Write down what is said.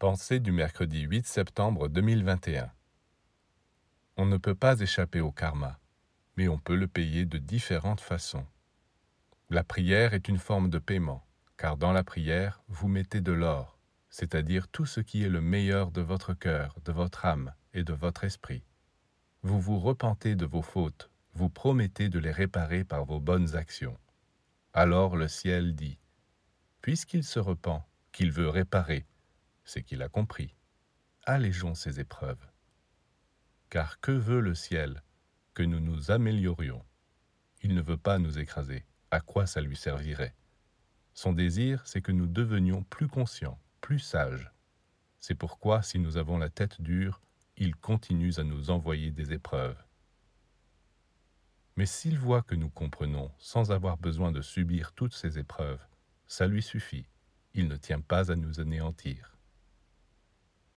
Pensée du mercredi 8 septembre 2021. On ne peut pas échapper au karma, mais on peut le payer de différentes façons. La prière est une forme de paiement, car dans la prière, vous mettez de l'or, c'est-à-dire tout ce qui est le meilleur de votre cœur, de votre âme et de votre esprit. Vous vous repentez de vos fautes, vous promettez de les réparer par vos bonnes actions. Alors le ciel dit, Puisqu'il se repent, qu'il veut réparer, c'est qu'il a compris. Allégeons ces épreuves. Car que veut le ciel Que nous nous améliorions? Il ne veut pas nous écraser. À quoi ça lui servirait? Son désir, c'est que nous devenions plus conscients, plus sages. C'est pourquoi, si nous avons la tête dure, il continue à nous envoyer des épreuves. Mais s'il voit que nous comprenons sans avoir besoin de subir toutes ces épreuves, ça lui suffit. Il ne tient pas à nous anéantir.